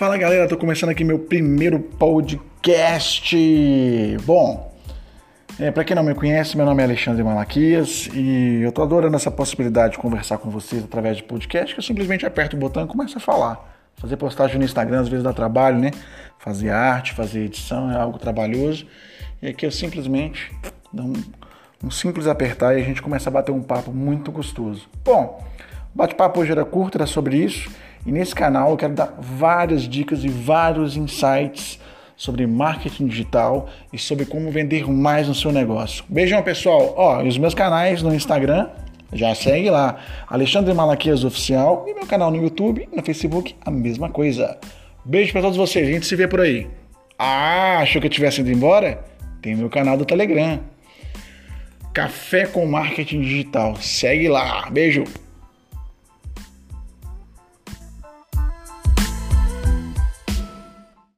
Fala galera, tô começando aqui meu primeiro podcast. Bom, é, para quem não me conhece, meu nome é Alexandre Malaquias e eu tô adorando essa possibilidade de conversar com vocês através de podcast, que eu simplesmente aperto o botão e começo a falar. Fazer postagem no Instagram às vezes dá trabalho, né? Fazer arte, fazer edição é algo trabalhoso. E aqui eu simplesmente dou um, um simples apertar e a gente começa a bater um papo muito gostoso. Bom, bate-papo hoje era curto, era sobre isso. E nesse canal eu quero dar várias dicas e vários insights sobre marketing digital e sobre como vender mais no seu negócio. Beijão, pessoal. Ó, e os meus canais no Instagram, já segue lá, Alexandre Malaquias Oficial e meu canal no YouTube e no Facebook, a mesma coisa. Beijo para todos vocês, a gente se vê por aí. Ah, achou que eu tivesse ido embora? Tem meu canal do Telegram. Café com Marketing Digital. Segue lá. Beijo.